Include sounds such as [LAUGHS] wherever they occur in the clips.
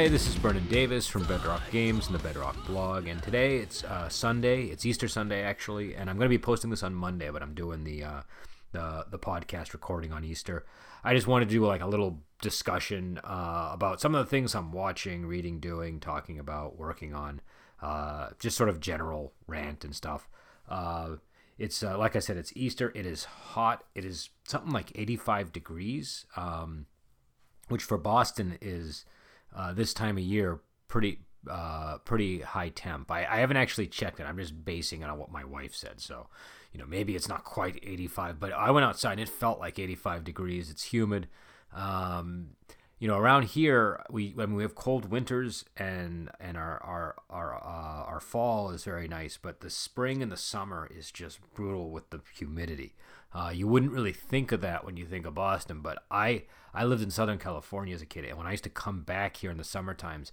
Hi, this is Brendan Davis from Bedrock Games and the Bedrock blog, and today it's uh, Sunday. It's Easter Sunday actually, and I'm going to be posting this on Monday, but I'm doing the uh, the the podcast recording on Easter. I just wanted to do like a little discussion uh, about some of the things I'm watching, reading, doing, talking about, working on, uh, just sort of general rant and stuff. Uh, it's uh, like I said, it's Easter. It is hot. It is something like 85 degrees, um, which for Boston is uh, this time of year pretty uh, pretty high temp. I, I haven't actually checked it. I'm just basing it on what my wife said. So, you know, maybe it's not quite 85, but I went outside and it felt like 85 degrees. It's humid. Um, you know, around here we I mean, we have cold winters and and our our our uh, our fall is very nice, but the spring and the summer is just brutal with the humidity. Uh, you wouldn't really think of that when you think of Boston, but I I lived in Southern California as a kid, and when I used to come back here in the summer times,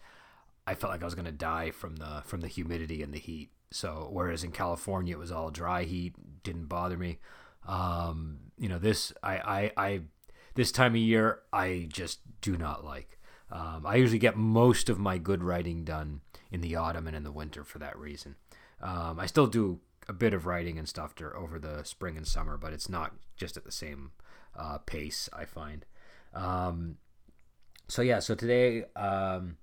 I felt like I was to die from the from the humidity and the heat. So whereas in California it was all dry heat, didn't bother me. Um, you know, this I, I I this time of year I just do not like. Um, I usually get most of my good writing done in the autumn and in the winter for that reason. Um, I still do a bit of writing and stuff over the spring and summer, but it's not just at the same uh, pace. I find. Um, so yeah, so today um,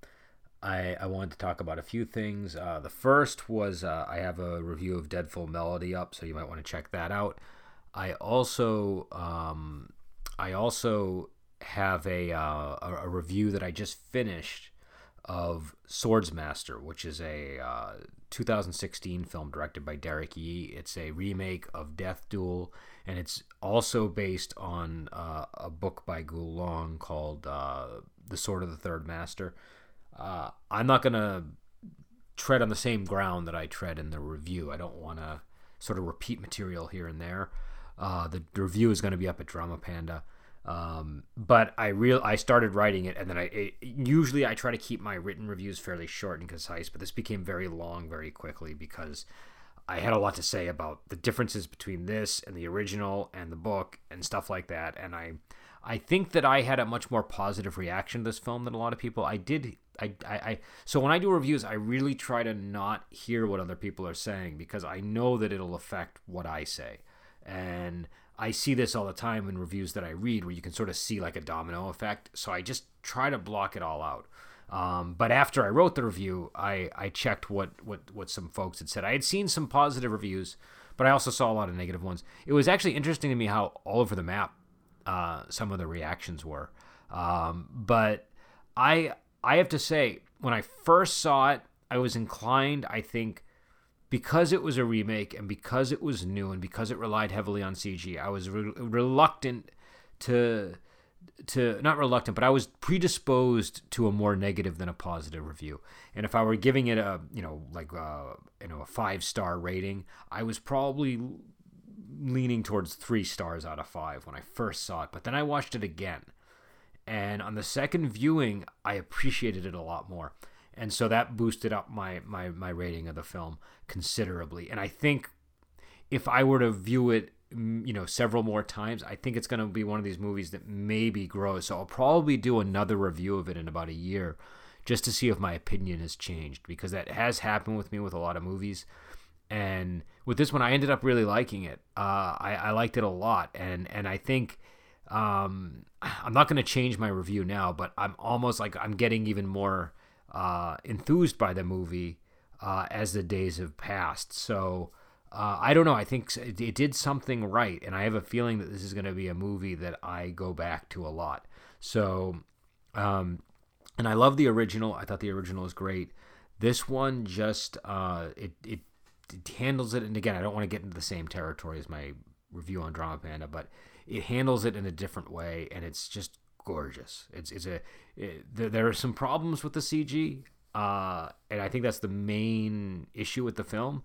I, I wanted to talk about a few things. Uh, the first was uh, I have a review of Deadful Melody up, so you might want to check that out. I also um, I also have a, uh, a review that I just finished of Swordsmaster, which is a uh, 2016 film directed by Derek Yee. It's a remake of Death Duel, and it's also based on uh, a book by Gu Long called uh, The Sword of the Third Master. Uh, I'm not going to tread on the same ground that I tread in the review. I don't want to sort of repeat material here and there. Uh, the, review is going to be up at Drama Panda. Um, but I real I started writing it, and then I it, usually I try to keep my written reviews fairly short and concise. But this became very long very quickly because I had a lot to say about the differences between this and the original and the book and stuff like that. And I I think that I had a much more positive reaction to this film than a lot of people. I did. I, I, I so when I do reviews, I really try to not hear what other people are saying because I know that it'll affect what I say. And I see this all the time in reviews that I read where you can sort of see like a domino effect. So I just try to block it all out. Um, but after I wrote the review, I, I checked what, what, what some folks had said. I had seen some positive reviews, but I also saw a lot of negative ones. It was actually interesting to me how all over the map uh, some of the reactions were. Um, but I I have to say, when I first saw it, I was inclined, I think, because it was a remake and because it was new and because it relied heavily on CG, I was re- reluctant to to not reluctant, but I was predisposed to a more negative than a positive review. And if I were giving it a you know like uh, you know a five star rating, I was probably leaning towards three stars out of five when I first saw it. But then I watched it again, and on the second viewing, I appreciated it a lot more and so that boosted up my my my rating of the film considerably. And I think if I were to view it, you know, several more times, I think it's going to be one of these movies that maybe grows. So I'll probably do another review of it in about a year, just to see if my opinion has changed because that has happened with me with a lot of movies. And with this one, I ended up really liking it. Uh, I, I liked it a lot, and and I think um, [SIGHS] I'm not going to change my review now, but I'm almost like I'm getting even more uh, enthused by the movie uh, as the days have passed. So uh, I don't know. I think it, it, did something right, and I have a feeling that this is going to be a movie that I go back to a lot. So, um, and I love the original. I thought the original was great. This one just uh, it, it it handles it, and again, I don't want to get into the same territory as my review on Drama Panda, but it handles it in a different way, and it's just gorgeous. It's it's a it, there, there, are some problems with the CG, uh, and I think that's the main issue with the film.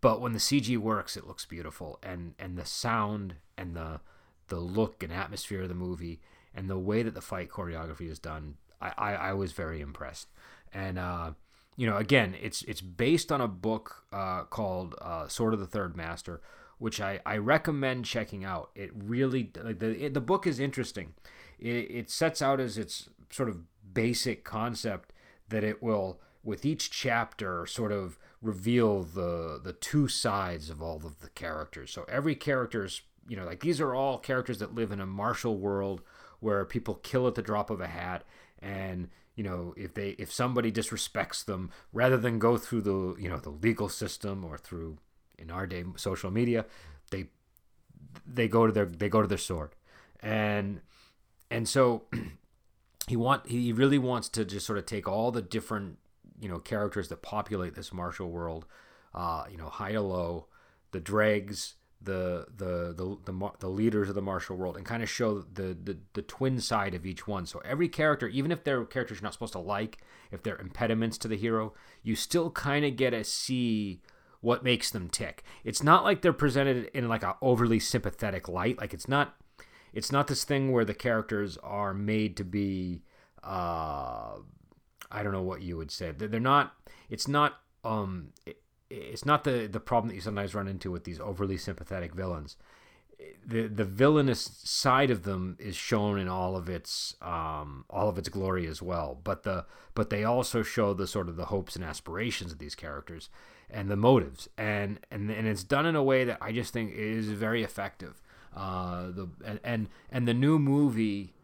But when the CG works, it looks beautiful, and and the sound and the the look and atmosphere of the movie and the way that the fight choreography is done, I I, I was very impressed. And uh, you know, again, it's it's based on a book uh, called uh, Sword of the Third Master, which I, I recommend checking out. It really like the it, the book is interesting it, it sets out as its sort of basic concept that it will with each chapter sort of reveal the the two sides of all of the characters. So every character's you know like these are all characters that live in a martial world where people kill at the drop of a hat and you know if they if somebody disrespects them rather than go through the you know the legal system or through in our day social media they they go to their they go to their sword and and so [CLEARS THROAT] he want he really wants to just sort of take all the different you know characters that populate this martial world, uh, you know, high to low, the dregs, the the the the, the leaders of the martial world, and kind of show the, the the twin side of each one. So every character, even if they're characters you're not supposed to like, if they're impediments to the hero, you still kind of get to see what makes them tick. It's not like they're presented in like a overly sympathetic light. Like it's not it's not this thing where the characters are made to be uh I don't know what you would say. They're not. It's not. Um. It, it's not the the problem that you sometimes run into with these overly sympathetic villains. The the villainous side of them is shown in all of its um all of its glory as well. But the but they also show the sort of the hopes and aspirations of these characters and the motives and and and it's done in a way that I just think is very effective. Uh, the and and, and the new movie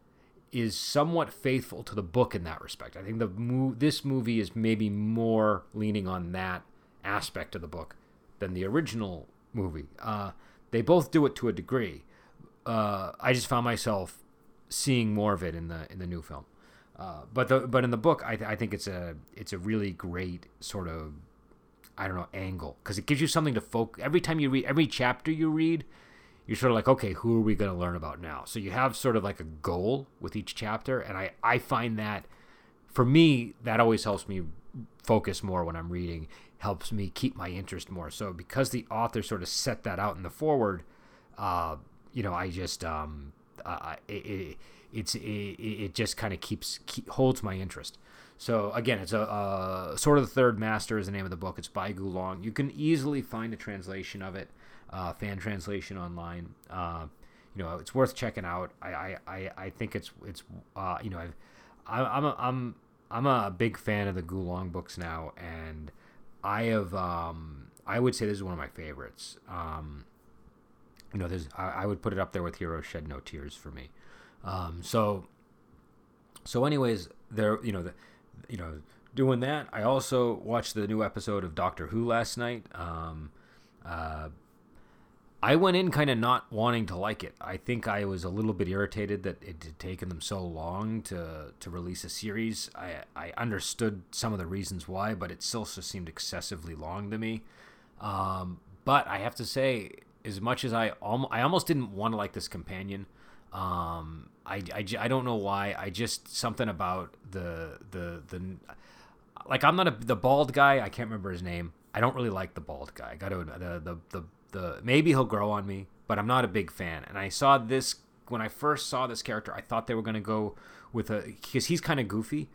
is somewhat faithful to the book in that respect. I think the mo- this movie is maybe more leaning on that aspect of the book than the original movie. Uh, they both do it to a degree. Uh, I just found myself seeing more of it in the in the new film. Uh, but the but in the book, I, th- I think it's a it's a really great sort of I don't know angle because it gives you something to focus. Every time you read every chapter you read, you're sort of like, okay, who are we going to learn about now? So you have sort of like a goal with each chapter, and I I find that for me that always helps me focus more when I'm reading, helps me keep my interest more. So because the author sort of set that out in the foreword, uh, you know, I just um, uh, it, it it's it, it just kind of keeps keep, holds my interest. So again, it's a uh, Sword of the Third Master is the name of the book. It's by Gu Long. You can easily find a translation of it uh, fan translation online. Uh, you know, it's worth checking out. I, I, I think it's it's uh, you know I've, I, I'm a, I'm I'm a big fan of the Gu Long books now, and I have um, I would say this is one of my favorites. Um, you know, there's I, I would put it up there with Heroes Shed No Tears for me. Um, so so anyways, there you know the you know doing that. I also watched the new episode of Doctor Who last night. Um, uh, I went in kind of not wanting to like it. I think I was a little bit irritated that it had taken them so long to to release a series. I I understood some of the reasons why, but it still just seemed excessively long to me. Um, but I have to say, as much as I almost, I almost didn't want to like this companion. Um, I, I, I don't know why. I just something about the the the like I'm not a the bald guy. I can't remember his name. I don't really like the bald guy. I got to the the the the maybe he'll grow on me, but I'm not a big fan. And I saw this when I first saw this character, I thought they were to go with a because he's kind of goofy,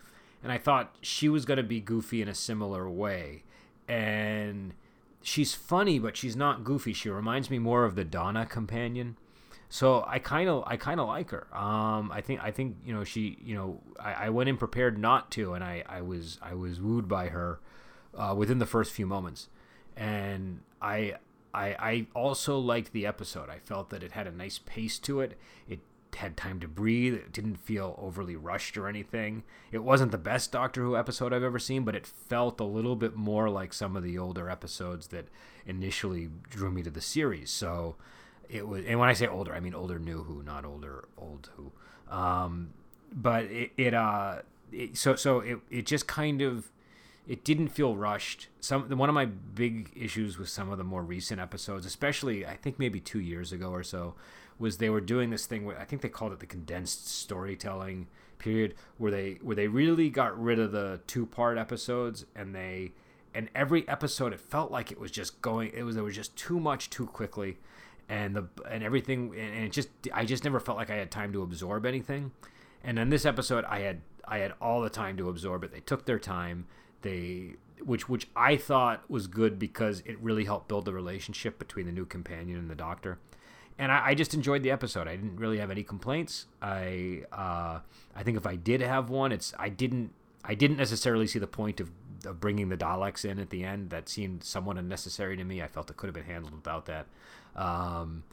and I thought she was to be goofy in a similar way. And she's funny, but she's not goofy. She reminds me more of the Donna companion. So I kind of I kind of like her. Um, I think I think you know she you know I, I went in prepared not to, and I, I was I was wooed by her uh, within the first few moments, and I I, I also liked the episode. I felt that it had a nice pace to it. It had time to breathe. It didn't feel overly rushed or anything. It wasn't the best Doctor Who episode I've ever seen, but it felt a little bit more like some of the older episodes that initially drew me to the series. So it was, and when I say older, I mean older New Who, not older old Who. Um, but it, it uh, it, so so it it just kind of it didn't feel rushed. Some one of my big issues with some of the more recent episodes, especially I think maybe two years ago or so, was they were doing this thing where I think they called it the condensed storytelling period, where they where they really got rid of the two part episodes and they and every episode it felt like it was just going it was there was just too much too quickly and the and everything and it just I just never felt like I had time to absorb anything. And in this episode I had I had all the time to absorb it. They took their time they which which I thought was good because it really helped build the relationship between the new companion and the doctor. And I, I just enjoyed the episode. I didn't really have any complaints. I uh, I think if I did have one, it's I didn't I didn't necessarily see the point of, of bringing the Daleks in at the end. That seemed somewhat unnecessary to me. I felt it could have been handled without that. Um,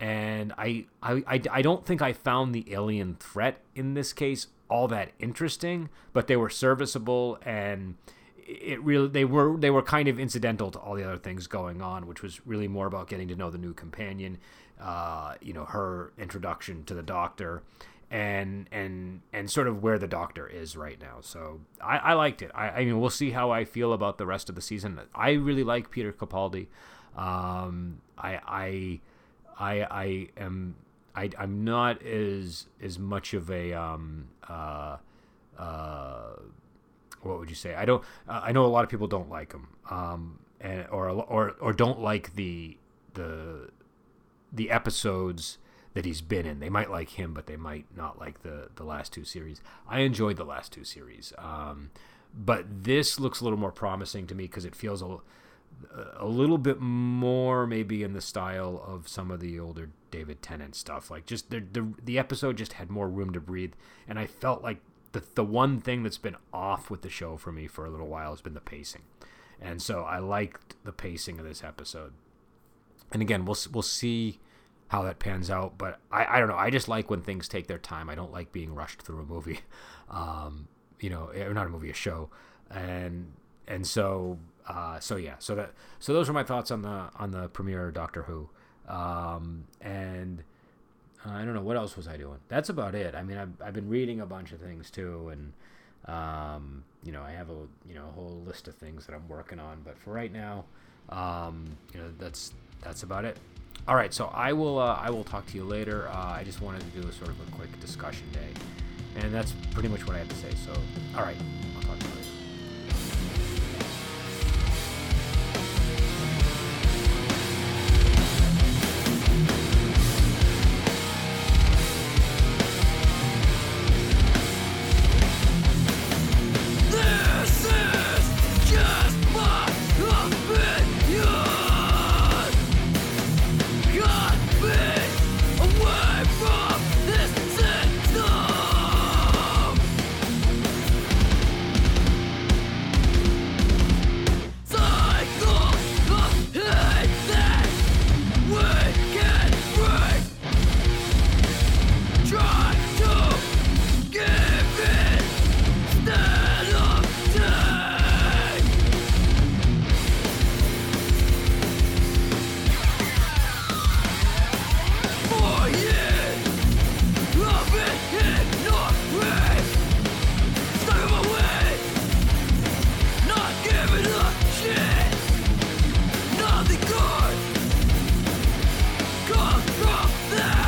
and I, I, I, I don't think I found the alien threat in this case all that interesting, but they were serviceable and it really they were they were kind of incidental to all the other things going on, which was really more about getting to know the new companion, uh, you know, her introduction to the Doctor, and and and sort of where the Doctor is right now. So I, I liked it. I, I mean, we'll see how I feel about the rest of the season. I really like Peter Capaldi. Um, I I I I am I I'm not as as much of a um uh uh what would you say? I don't. Uh, I know a lot of people don't like him, um, and or or or don't like the the the episodes that he's been in. They might like him, but they might not like the the last two series. I enjoyed the last two series, um, but this looks a little more promising to me because it feels a a little bit more maybe in the style of some of the older David Tennant stuff. Like just the the, the episode just had more room to breathe, and I felt like the the one thing that's been off with the show for me for a little while has been the pacing, and so I liked the pacing of this episode. And again, we'll we'll see how that pans out, but I, I don't know. I just like when things take their time. I don't like being rushed through a movie, [LAUGHS] um, you know, or not a movie, a show, and and so uh, so yeah, so that so those are my thoughts on the on the premiere Doctor Who, um, and uh, I don't know what else was I doing. That's about it. I mean, I've, I've been reading a bunch of things too, and um, you know, I have a you know a whole list of things that I'm working on. But for right now, um, you know, that's that's about it. All right, so I will uh, I will talk to you later. Uh, I just wanted to do a sort of a quick discussion day, and that's pretty much what I have to say. So, all right, I'll talk to you later. Ah!